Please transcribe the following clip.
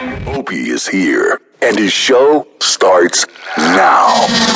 Opie is here, and his show starts now.